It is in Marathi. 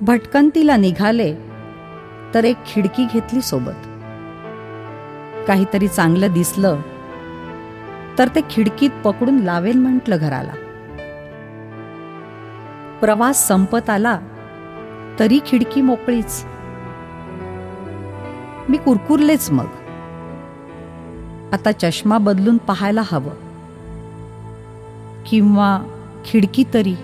भटकंतीला निघाले तर एक खिडकी घेतली सोबत. काहीतरी चांगलं दिसलं तर ते खिडकीत पकडून लावेल म्हटलं घराला. प्रवास संपत आला तरी खिडकी मोकळीच. मी कुरकुरलेच मग. आता चष्मा बदलून पाहायला हवं. किंवा खिडकी तरी.